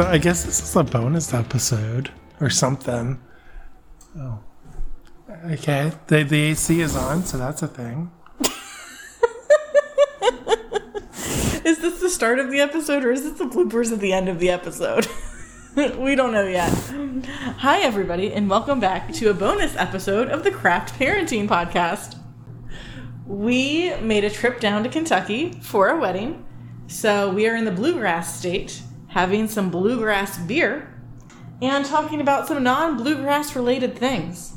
So I guess this is a bonus episode or something. Oh. Okay. The the AC is on, so that's a thing. Is this the start of the episode or is this the bloopers at the end of the episode? we don't know yet. Hi, everybody, and welcome back to a bonus episode of the Craft Parenting Podcast. We made a trip down to Kentucky for a wedding. So we are in the bluegrass state having some bluegrass beer and talking about some non bluegrass related things.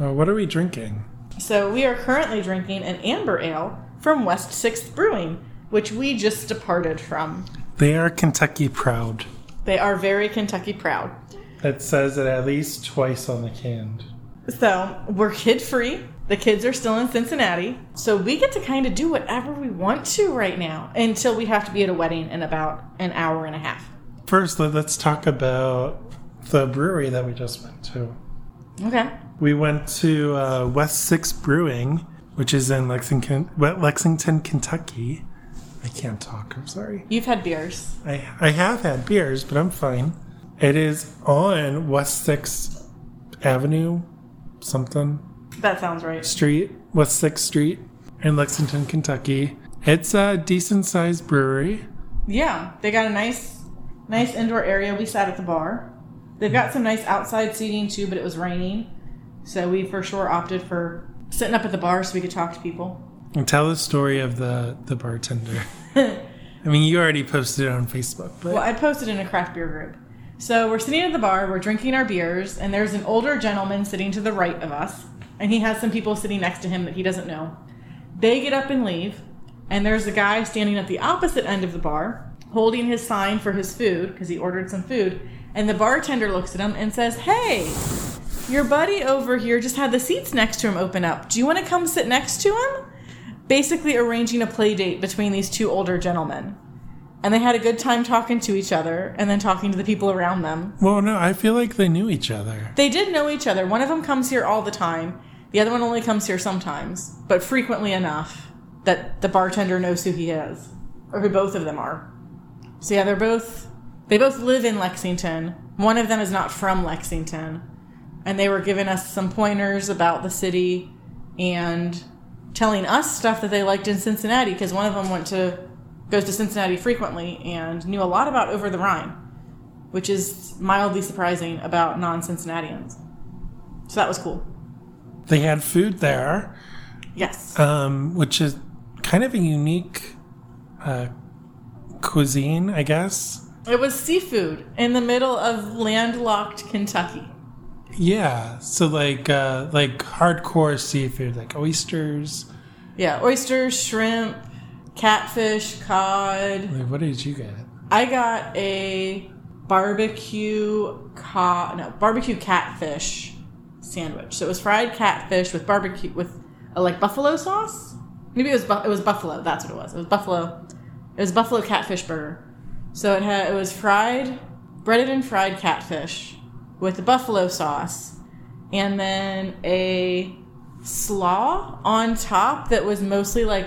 Uh, what are we drinking? So we are currently drinking an amber ale from West Sixth Brewing, which we just departed from. They are Kentucky proud. They are very Kentucky proud. It says it at least twice on the can. So we're kid free. The kids are still in Cincinnati. So we get to kind of do whatever we want to right now until we have to be at a wedding in about an hour and a half. First, let- let's talk about the brewery that we just went to. Okay. We went to uh, West Six Brewing, which is in Lexington, Lexington, Kentucky. I can't talk. I'm sorry. You've had beers. I I have had beers, but I'm fine. It is on West Sixth Avenue, something That sounds right. Street, West Sixth Street, in Lexington, Kentucky. It's a decent sized brewery. Yeah, they got a nice, nice indoor area. We sat at the bar. They've got some nice outside seating too, but it was raining, so we for sure opted for sitting up at the bar so we could talk to people. And tell the story of the the bartender. I mean, you already posted it on Facebook, but Well, I posted in a craft beer group. So we're sitting at the bar, we're drinking our beers, and there's an older gentleman sitting to the right of us, and he has some people sitting next to him that he doesn't know. They get up and leave, and there's a guy standing at the opposite end of the bar, holding his sign for his food because he ordered some food, and the bartender looks at him and says, "Hey, your buddy over here just had the seats next to him open up. Do you want to come sit next to him?" Basically, arranging a play date between these two older gentlemen. And they had a good time talking to each other and then talking to the people around them. well, no, I feel like they knew each other. They did know each other. One of them comes here all the time, the other one only comes here sometimes, but frequently enough that the bartender knows who he is, or who both of them are. So yeah, they're both they both live in Lexington. One of them is not from Lexington, and they were giving us some pointers about the city and telling us stuff that they liked in Cincinnati because one of them went to goes to Cincinnati frequently and knew a lot about Over the Rhine, which is mildly surprising about non-Cincinnatians. So that was cool. They had food there, Yes. um, which is kind of a unique uh, cuisine, I guess. It was seafood in the middle of landlocked Kentucky. Yeah, so like uh, like hardcore seafood, like oysters. Yeah, oysters, shrimp, catfish, cod. Like, what did you get? I got a barbecue cod, no, barbecue catfish sandwich. So it was fried catfish with barbecue with a like buffalo sauce. Maybe it was bu- it was buffalo. That's what it was. It was buffalo. It was buffalo catfish burger. So it had it was fried, breaded and fried catfish with the buffalo sauce, and then a slaw on top that was mostly like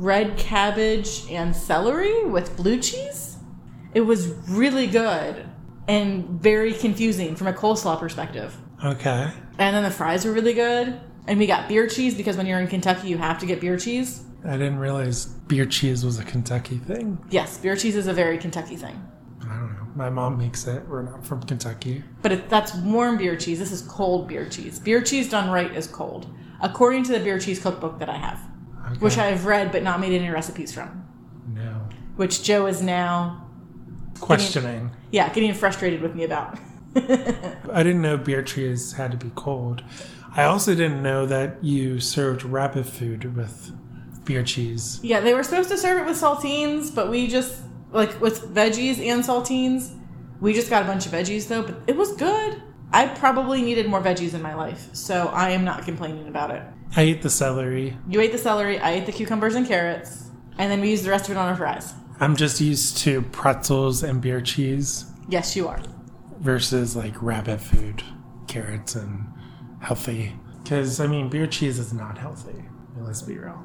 red cabbage and celery with blue cheese. It was really good and very confusing from a coleslaw perspective. Okay. And then the fries were really good. And we got beer cheese because when you're in Kentucky, you have to get beer cheese. I didn't realize beer cheese was a Kentucky thing. Yes, beer cheese is a very Kentucky thing. I don't know. My mom makes it. We're not from Kentucky. But it, that's warm beer cheese. This is cold beer cheese. Beer cheese done right is cold, according to the beer cheese cookbook that I have, Okay. which I have read but not made any recipes from. no Which Joe is now, questioning. yeah, getting frustrated with me about. I didn't know beer cheese had to be cold. I also didn't know that you served rabbit food with beer cheese. Yeah, they were supposed to serve it with saltines, but we just like with veggies and saltines. We just got a bunch of veggies though, but it was good. I probably needed more veggies in my life, so I am not complaining about it. I ate the celery. You ate the celery, I ate the cucumbers and carrots, and then we used the rest of it on our fries. I'm just used to pretzels and beer cheese Yes, you are. versus like rabbit food, carrots and healthy. Because I mean, beer cheese is not healthy. Let's be real.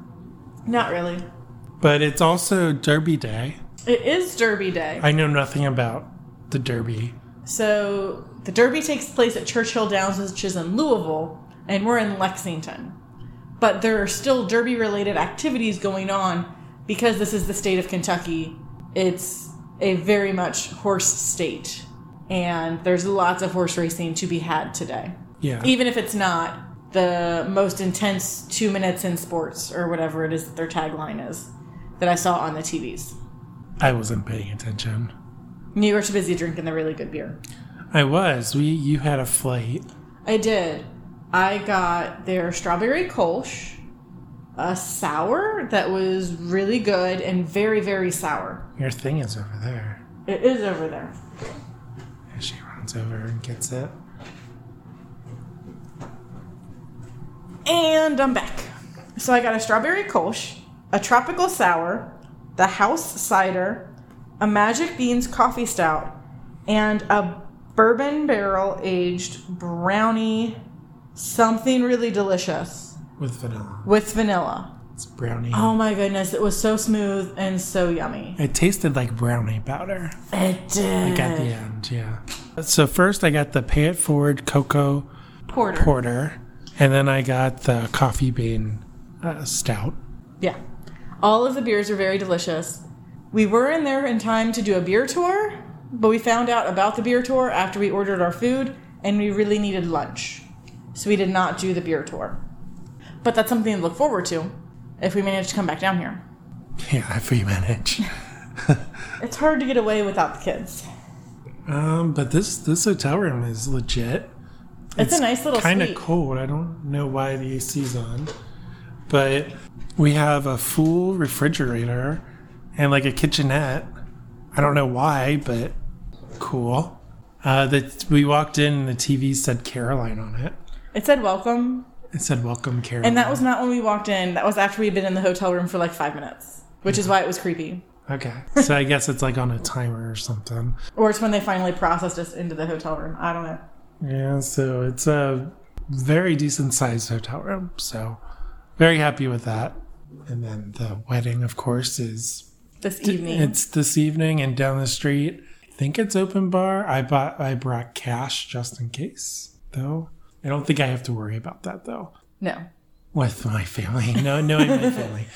Not really. But it's also Derby Day. It is Derby Day. I know nothing about the Derby. So the Derby takes place at Churchill Downs, which is in Louisville, and we're in Lexington. But there are still Derby related activities going on because this is the state of Kentucky. It's a very much horse state, and there's lots of horse racing to be had today. Yeah. Even if it's not the most intense two minutes in sports or whatever it is that their tagline is that I saw on the TVs. I wasn't paying attention. You were too busy drinking the really good beer. I was. We you had a flight. I did. I got their strawberry kolsch, a sour that was really good and very, very sour. Your thing is over there. It is over there. And she runs over and gets it. And I'm back. So I got a strawberry kolsch, a tropical sour, the house cider, a magic beans coffee stout, and a bourbon barrel aged brownie something really delicious With vanilla. with vanilla. It's brownie. Oh my goodness, it was so smooth and so yummy. It tasted like brownie powder. It did. Like at the end, yeah. So first I got the Pay It Forward Cocoa Porter. Porter, and then I got the Coffee Bean uh, Stout. Yeah. All of the beers are very delicious. We were in there in time to do a beer tour, but we found out about the beer tour after we ordered our food and we really needed lunch. So we did not do the beer tour. But that's something to look forward to if we manage to come back down here. Yeah, if we manage. It's hard to get away without the kids. um, but this this hotel room is legit. It's, a nice little kind of cold. I don't know why the AC's on, but we have a full refrigerator and like a kitchenette. I don't know why, but cool. Uh, that we walked in and the TV said Caroline on it. It said welcome, It said "Welcome, Caroline." and that was not when we walked in. That was after we'd been in the hotel room for like five minutes, which is why it was creepy. okay. So I guess it's like on a timer or something. Or it's when they finally processed us into the hotel room. I don't know. Yeah. So it's a very decent sized hotel room. So very happy with that. And then the wedding, of course, is This evening. It's this evening and down the street. I think it's open bar. I bought I brought cash just in case, though. I don't think I have to worry about that though. no. With my family. No, knowing my family.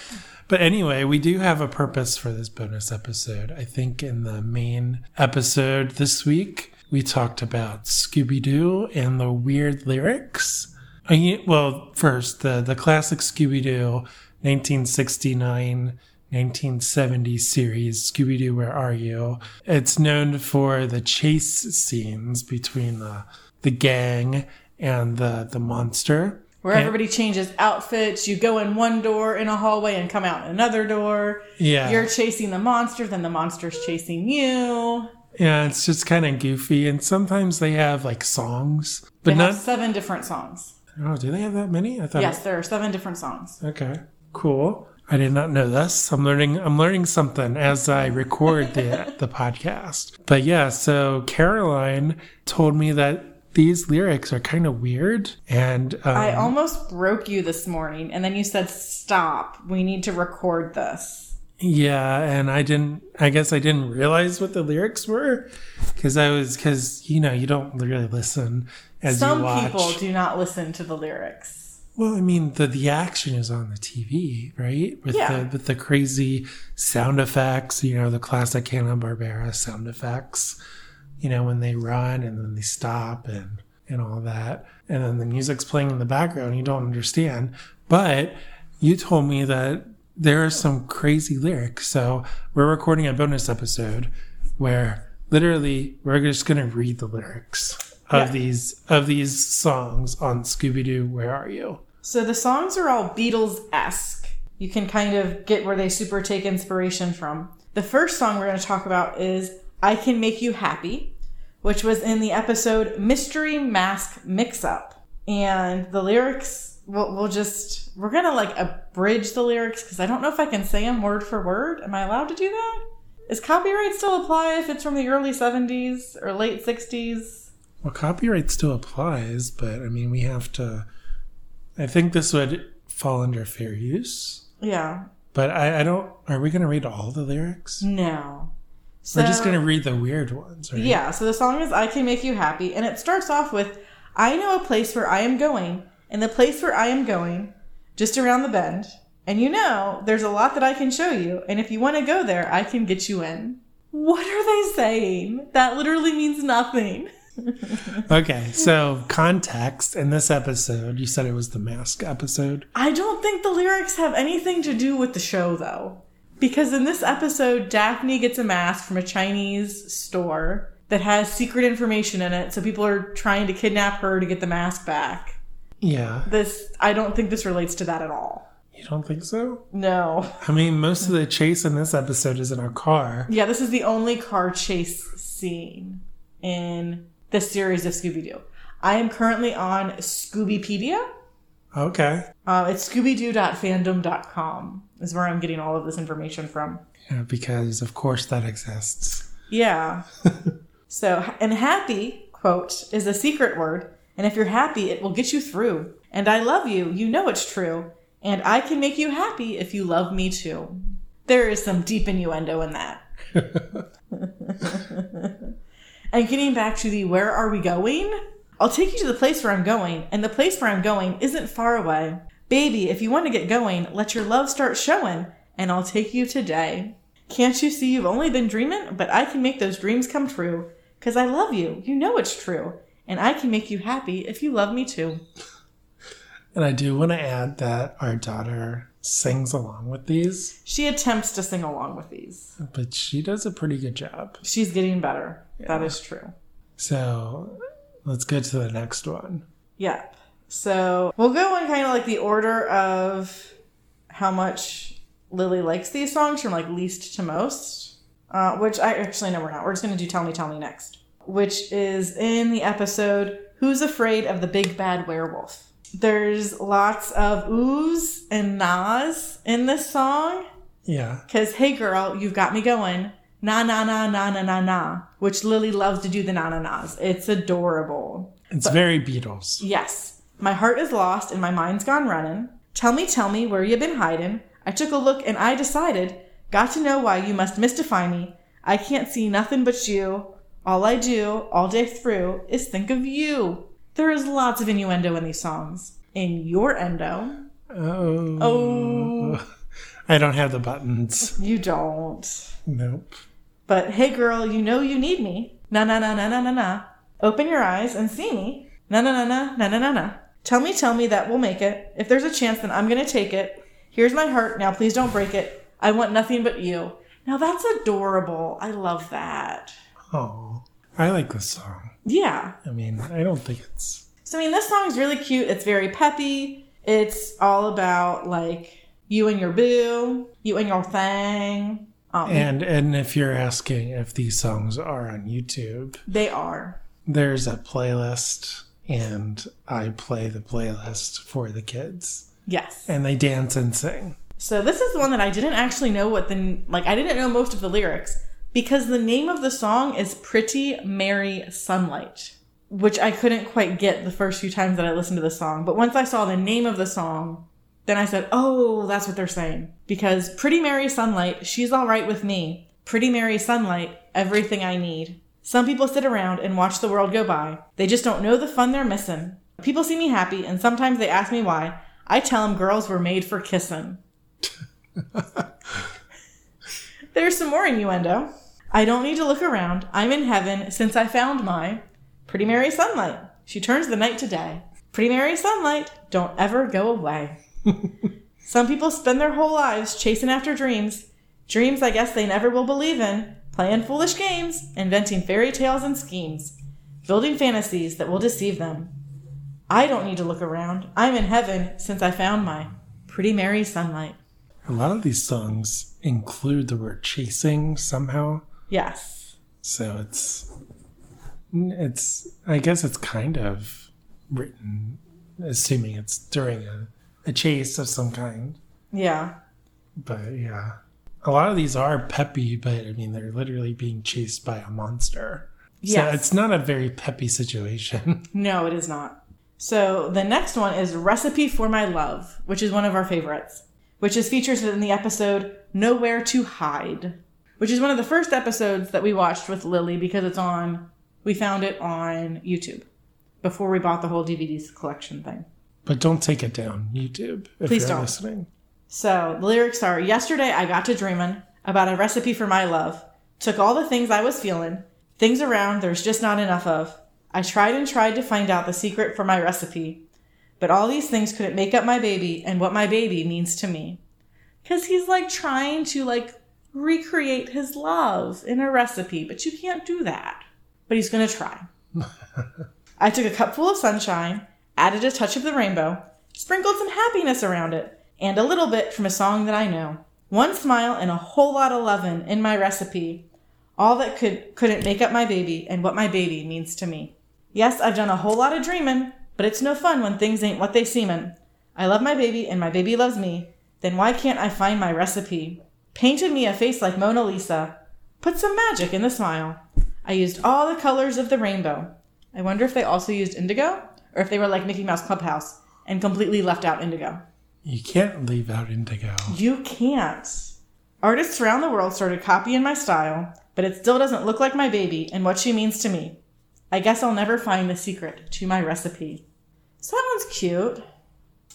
But anyway, we do have a purpose for this bonus episode. I think in the main episode this week, we talked about Scooby Doo and the weird lyrics. Uh, ye- Well, first, the, the classic Scooby Doo 1969 1970 series, Scooby Doo, Where Are You? It's known for the chase scenes between the, the gang and the, the monster. Where And- everybody changes outfits. You go in one door in a hallway and come out another door. Yeah. You're chasing the monster, then the monster's chasing you. Yeah, it's just kind of goofy, and sometimes they have like songs, but They not. seven different songs. Oh, do they have that many? I thought. Yes, there are seven different songs. Okay. Cool. I did not know this. I'm learning. I'm learning something as I record the the podcast. But yeah, so Caroline told me that these lyrics are kind of weird, and um, I almost broke you this morning, and then you said, Stop. We need to record this. Yeah, and I didn't. I guess I didn't realize what the lyrics were because I was because you know you don't really listen as Some you watch. people do not listen to the lyrics. Well, I mean the the action is on the TV, right? With Yeah. the with the crazy sound effects, you know, the classic Hanna Barbera sound effects. You know, when they run and then they stop and and all that, and then the music's playing in the background. You don't understand, but you told me that there are some crazy lyrics. So we're recording a bonus episode where literally we're just gonna read the lyrics of Yeah. these of these songs on Scooby Doo. Where are you? So the songs are all Beatles esque. You can kind of get where they super take inspiration from. The first song we're going to talk about is I Can Make You Happy, which was in the episode Mystery Mask Mix Up. And the lyrics, we'll, we'll just, we're going to like abridge the lyrics because I don't know if I can say them word for word. Am I allowed to do that? Is copyright still apply if it's from the early 70s or late 60s? Well, copyright still applies, but I mean, we have to. I think this would fall under fair use, Yeah. but I, I don't. Are we going to read all the lyrics? No. So, We're just gonna read the weird ones, right? Yeah, so the song is I Can Make You Happy, and it starts off with I know a place where I am going, and the place where I am going, just around the bend. And you know, there's a lot that I can show you, and if you want to go there, I can get you in. What are they saying? That literally means nothing. Okay, so context in this episode, you said it was the mask episode. I don't think the lyrics have anything to do with the show, though. Because in this episode, Daphne gets a mask from a Chinese store that has secret information in it, so people are trying to kidnap her to get the mask back. Yeah, This, I don't think this relates to that at all. you don't think so? No. I mean, most of the chase in this episode is in our car. Yeah, this is the only car chase scene in the series of Scooby Doo. I am currently on Scoobypedia. Okay, Uh, it's scooby-doo.fandom.com is where I'm getting all of this information from. yeah, because of course that exists. Yeah. so, and happy, quote, is a secret word. And if you're happy, it will get you through. And I love you. You know it's true. And I can make you happy if you love me too. There is some deep innuendo in that. and getting back to the where are we going? I'll take you to the place where I'm going. And the place where I'm going isn't far away. Baby, if you want to get going, let your love start showing. And I'll take you today. Can't you see you've only been dreaming? But I can make those dreams come true. Cause I love you. You know it's true. And I can make you happy if you love me too. And I do want to add that our daughter sings along with these, She attempts to sing along with these. but she does a pretty good job. She's getting better. That is true. So let's go to the next one. Yep. So we'll go in kind of like the order of how much Lily likes these songs from like least to most. Uh, which I actually no, we're not. We're just gonna do "Tell Me, Tell Me" next, which is in the episode "Who's Afraid of the Big Bad Werewolf." There's lots of oohs and nahs in this song. Yeah, Cause hey girl, you've got me going. Na na na na na na na. Which Lily loves to do the na na nas. It's adorable. it's very Beatles. Yes. My heart is lost and my mind's gone running. Tell me, tell me where you been hiding. I took a look and I decided, got to know why you must mystify me. I can't see nothing but you. All I do, all day through, is think of you. There is lots of innuendo in these songs. In your endo. Oh, Oh, I don't have the buttons. you don't. Nope. But hey girl, you know you need me. Na na na na na na na. Open your eyes and see me. Na na na na na na na na. Tell me, tell me that we'll make it. If there's a chance, then I'm gonna take it. Here's my heart. Now please don't break it. I want nothing but you. Now that's adorable. I love that. Oh, I like this song. Yeah. I mean, I don't think it's. So I mean, this song's really cute. It's very peppy. It's all about like you and your boo, you and your thing. Um, And and if you're asking if these songs are on YouTube, they are. there's a playlist, and I play the playlist for the kids, Yes. and they dance and sing. So this is the one that I didn't actually know what the like I didn't know most of the lyrics because the name of the song is Pretty Mary Sunlight, which I couldn't quite get the first few times that I listened to the song. But once I saw the name of the song, then I said, "Oh, that's what they're saying." Because Pretty Mary Sunlight, she's all right with me. Pretty Mary Sunlight, everything I need. Some people sit around and watch the world go by. They just don't know the fun they're missing. People see me happy and sometimes they ask me why. I tell them girls were made for kissing. There's some more innuendo. I don't need to look around. I'm in heaven since I found my Pretty Mary Sunlight. She turns the night to day. Pretty Mary Sunlight, don't ever go away. Some people spend their whole lives chasing after dreams. Dreams I guess they never will believe in, playing foolish games, inventing fairy tales and schemes, building fantasies that will deceive them. I don't need to look around. I'm in heaven since I found my Pretty Mary Sunlight. A lot of these songs include the word chasing somehow. Yes. So it's it's I guess it's kind of written assuming it's during a, a chase of some kind. Yeah. But yeah. A lot of these are peppy, but I mean they're literally being chased by a monster. So Yes. it's not a very peppy situation. No, it is not. So the next one is Recipe for My Love, which is one of our favorites, which is featured in the episode Nowhere to Hide. which is one of the first episodes that we watched with Lily because it's on, we found it on YouTube before we bought the whole DVDs collection thing. But don't take it down YouTube if Please you're don't. listening. So the lyrics are Yesterday I got to dreaming about a recipe for my love. Took all the things I was feeling, things around there's just not enough of. I tried and tried to find out the secret for my recipe. But all these things couldn't make up my baby and what my baby means to me. Cause he's like trying to like recreate his love in a recipe, but you can't do that. But he's gonna try. I took a cup full of sunshine, added a touch of the rainbow, sprinkled some happiness around it, and a little bit from a song that I know. One smile and a whole lot of lovin' in my recipe. All that could couldn't make up my baby and what my baby means to me. Yes, I've done a whole lot of dreamin', but it's no fun when things ain't what they seemin'. I love my baby and my baby loves me. Then why can't I find my recipe? Painted me a face like Mona Lisa. Put some magic in the smile. I used all the colors of the rainbow. I wonder if they also used indigo or if they were like Mickey Mouse Clubhouse and completely left out indigo. You can't leave out indigo. You can't. Artists around the world started copying my style, but it still doesn't look like my baby and what she means to me. I guess I'll never find the secret to my recipe. So that one's cute.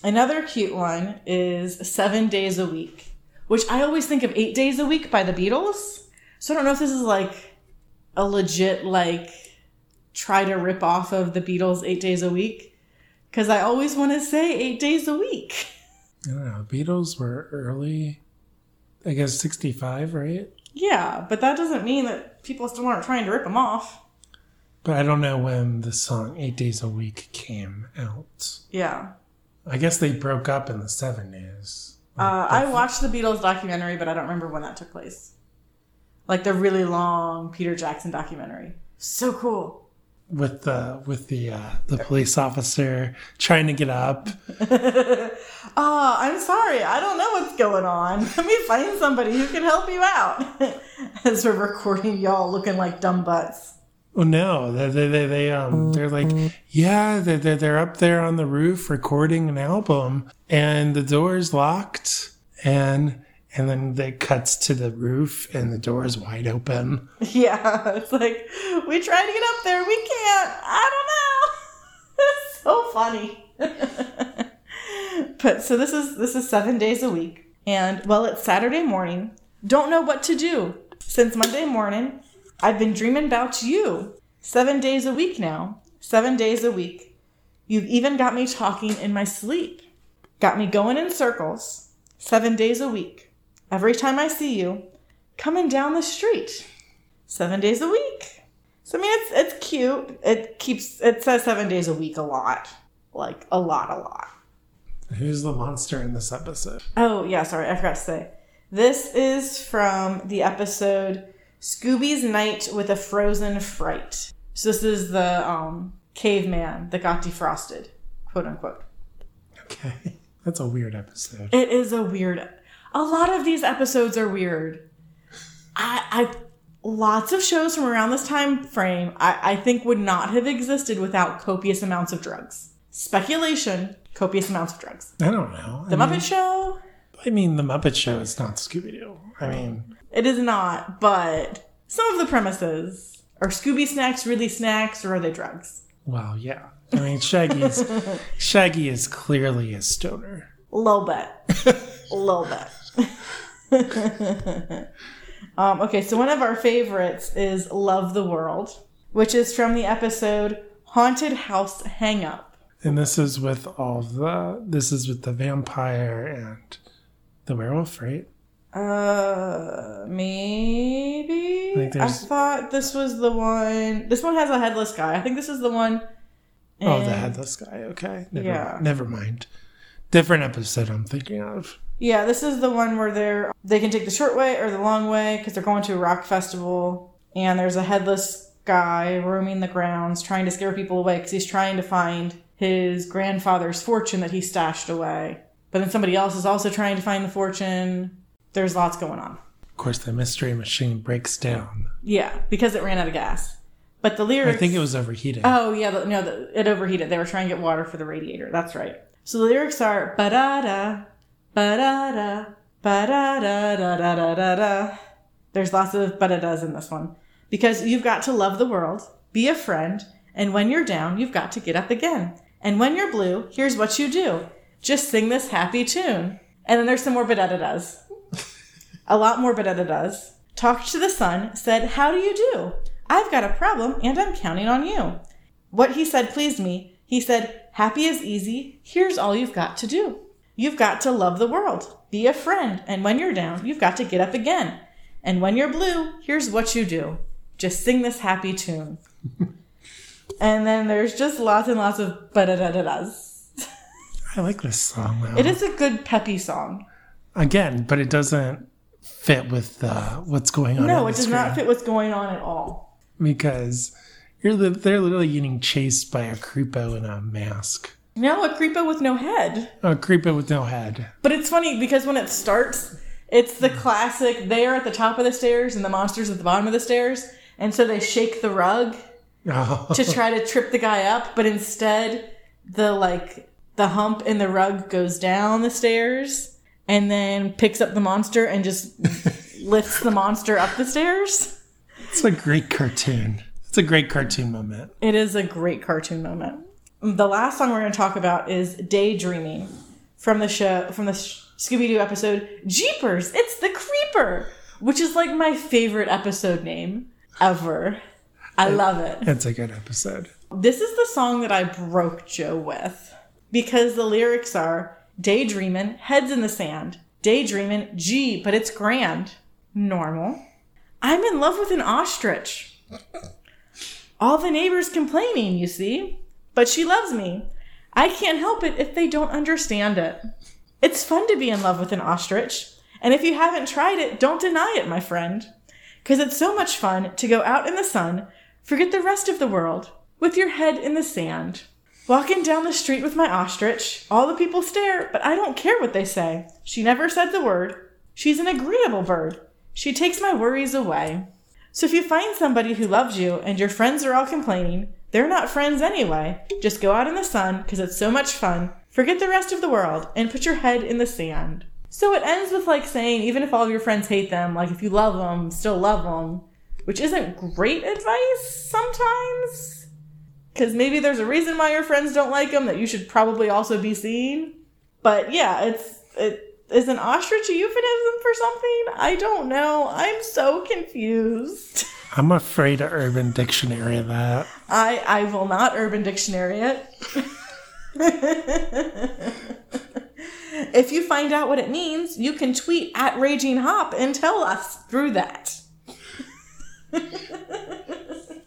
Another cute one is Seven Days a Week, which I always think of Eight Days a Week by the Beatles. So I don't know if this is like a legit, like, try to rip off of the Beatles Eight Days a Week. Because I always want to say Eight Days a Week. I don't know. Beatles were early, I guess 65, right? Yeah, but that doesn't mean that people still aren't trying to rip them off. But I don't know when the song Eight Days a Week came out. Yeah. I guess they broke up in the 70s. Uh, I watched the Beatles documentary, but I don't remember when that took place. Like the really long Peter Jackson documentary. So cool. With the with the uh, the police officer trying to get up. Oh, I'm sorry. I don't know what's going on. Let me find somebody who can help you out. As we're recording y'all looking like dumb butts. Oh no, they they they, they um they're like yeah they're, they're they're up there on the roof recording an album and the door's locked and and then they cuts to the roof and the door is wide open. Yeah, it's like we tried to get up there, we can't. I don't know. it's so funny. but so this is this is seven days a week, and well, it's Saturday morning. Don't know what to do since Monday morning. I've been dreaming about you seven days a week now. Seven days a week. You've even got me talking in my sleep. Got me going in circles. Seven days a week. Every time I see you, coming down the street seven days a week. So I mean, it's it's cute. It keeps it says seven days a week a lot, like a lot, a lot. Who's the monster in this episode? Oh yeah, sorry, I forgot to say. This is from the episode Scooby's Night with a Frozen Fright. So this is the um, caveman that got defrosted, quote unquote. Okay, that's a weird episode. It is a weird. A lot of these episodes are weird. I, I lots of shows from around this time frame I, I think would not have existed without copious amounts of drugs. Speculation, copious amounts of drugs. I don't know. The I mean, Muppet Show, I mean, the Muppet Show is not Scooby Doo. I mean, it is not, but some of the premises are Scooby snacks really snacks or are they drugs? well, yeah. I mean, Shaggy's Shaggy is clearly a stoner. A little bit. A little bit. um, okay, so one of our favorites is Love the World, which is from the episode Haunted House Hang Up. And this is with all the this is with the vampire and the werewolf, right? Uh, maybe. Like I thought this was the one. This one has a headless guy. I think this is the one. Oh, the headless guy. Okay, never, Yeah. never mind. Different episode I'm thinking of. Yeah, this is the one where they're they can take the short way or the long way because they're going to a rock festival, and there's a headless guy roaming the grounds trying to scare people away because he's trying to find his grandfather's fortune that he stashed away. But then somebody else is also trying to find the fortune. There's lots going on. Of course, the mystery machine breaks down. Yeah, because it ran out of gas. But the lyrics. I think it was overheating. Oh yeah, the, no, the, it overheated. They were trying to get water for the radiator. That's right. So the lyrics are ba da da, ba da da ba da da da da da da. There's lots of ba da da's in this one because you've got to love the world, be a friend, and when you're down, you've got to get up again. And when you're blue, here's what you do: just sing this happy tune. And then there's some more ba da da da's. a lot more ba da da da's. Talked to the sun, said, "How do you do? I've got a problem, and I'm counting on you." What he said pleased me. He said, "Happy is easy. Here's all you've got to do." You've got to love the world, be a friend, and when you're down, you've got to get up again. And when you're blue, here's what you do just sing this happy tune. and then there's just lots and lots of ba da da da da's. I like this song though. It is a good peppy song. Again, but it doesn't fit with uh, what's going on. No, it does not fit what's going on at all. because you're they're literally getting chased by a creepo in a mask. No, a creepo with no head. A creepo with no head. But it's funny because when it starts, it's the hmm. classic they are at the top of the stairs and the monster's at the bottom of the stairs. And so they shake the rug Oh, to try to trip the guy up, but instead the like the hump in the rug goes down the stairs and then picks up the monster and just lifts the monster up the stairs. it's a great cartoon. It's a great cartoon moment. It is a great cartoon moment. The last song we're going to talk about is Daydreaming from the show from the Scooby Doo episode Jeepers, it's the Creeper, which is like my favorite episode name ever. I love it. It's a good episode. This is the song that I broke Joe with because the lyrics are daydreaming, heads in the sand, daydreaming, gee, but it's grand, normal. I'm in love with an ostrich. All the neighbors complaining, you see, but she loves me. I can't help it if they don't understand it. It's fun to be in love with an ostrich, and if you haven't tried it, don't deny it, my friend. Because it's so much fun to go out in the sun, forget the rest of the world, with your head in the sand. Walking down the street with my ostrich, all the people stare, but I don't care what they say. She never said the word. She's an agreeable bird. She takes my worries away. So if you find somebody who loves you and your friends are all complaining, they're not friends anyway. Just go out in the sun because it's so much fun. Forget the rest of the world and put your head in the sand. So it ends with like saying, even if all of your friends hate them, like if you love them, still love them, which isn't great advice sometimes. Because maybe there's a reason why your friends don't like them that you should probably also be seeing. But yeah, it's it is an ostrich a euphemism for something? I don't know. I'm so confused. I'm afraid of Urban Dictionary that. I I will not Urban Dictionary it. if you find out what it means, you can tweet at Raging Hop and tell us through that.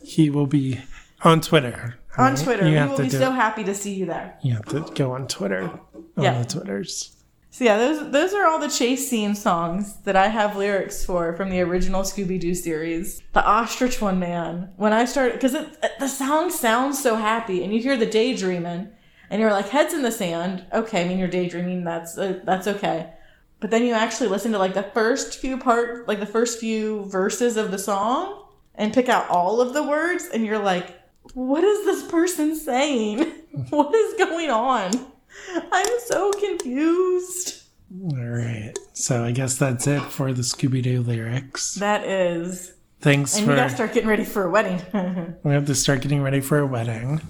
He will be on Twitter. On right? Twitter. You we will be so it. happy to see you there. You have to go on Twitter. On Yeah. the Twitters. So yeah, those those are all the chase scene songs that I have lyrics for from the original Scooby Doo series. The ostrich one, man. When I started, because the song sounds so happy, and you hear the daydreaming, and you're like heads in the sand. Okay, I mean you're daydreaming. That's uh, that's okay. But then you actually listen to like the first few part, like the first few verses of the song, and pick out all of the words, and you're like, what is this person saying? what is going on? I'm so confused. All right. So I guess that's it for the Scooby Doo lyrics. That is. Thanks And for. you gotta start getting ready for a wedding. We have to start getting ready for a wedding.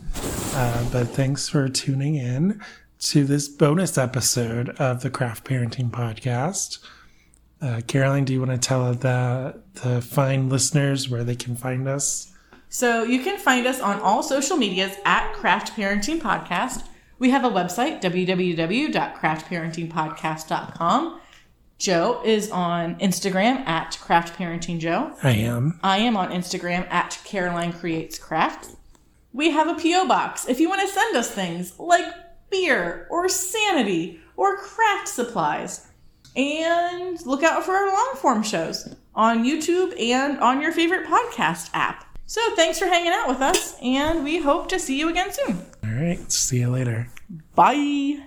Uh, but thanks for tuning in to this bonus episode of the Craft Parenting Podcast. Uh, Caroline, do you want to tell the the fine listeners where they can find us? so you can find us on all social medias at Craft Parenting Podcast. We have a website, www.craftparentingpodcast.com. Joe is on Instagram at Craft Parenting Joe. I am. I am on Instagram at Caroline Creates Craft. We have a P.O. box if you want to send us things like beer or sanity or craft supplies. And look out for our long form shows on YouTube and on your favorite podcast app. So thanks for hanging out with us, and we hope to see you again soon. All right. See you later. Bye.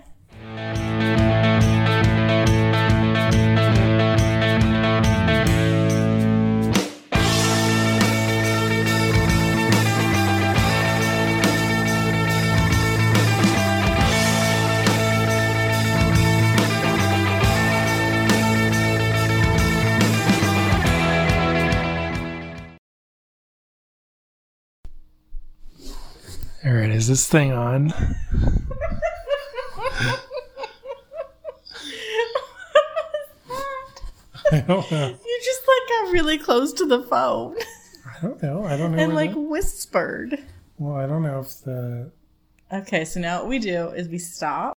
Is this thing on? I don't know. You just like got really close to the phone I don't know. I don't know. and like that- whispered. well, I don't know if the Okay, so now what we do is we stop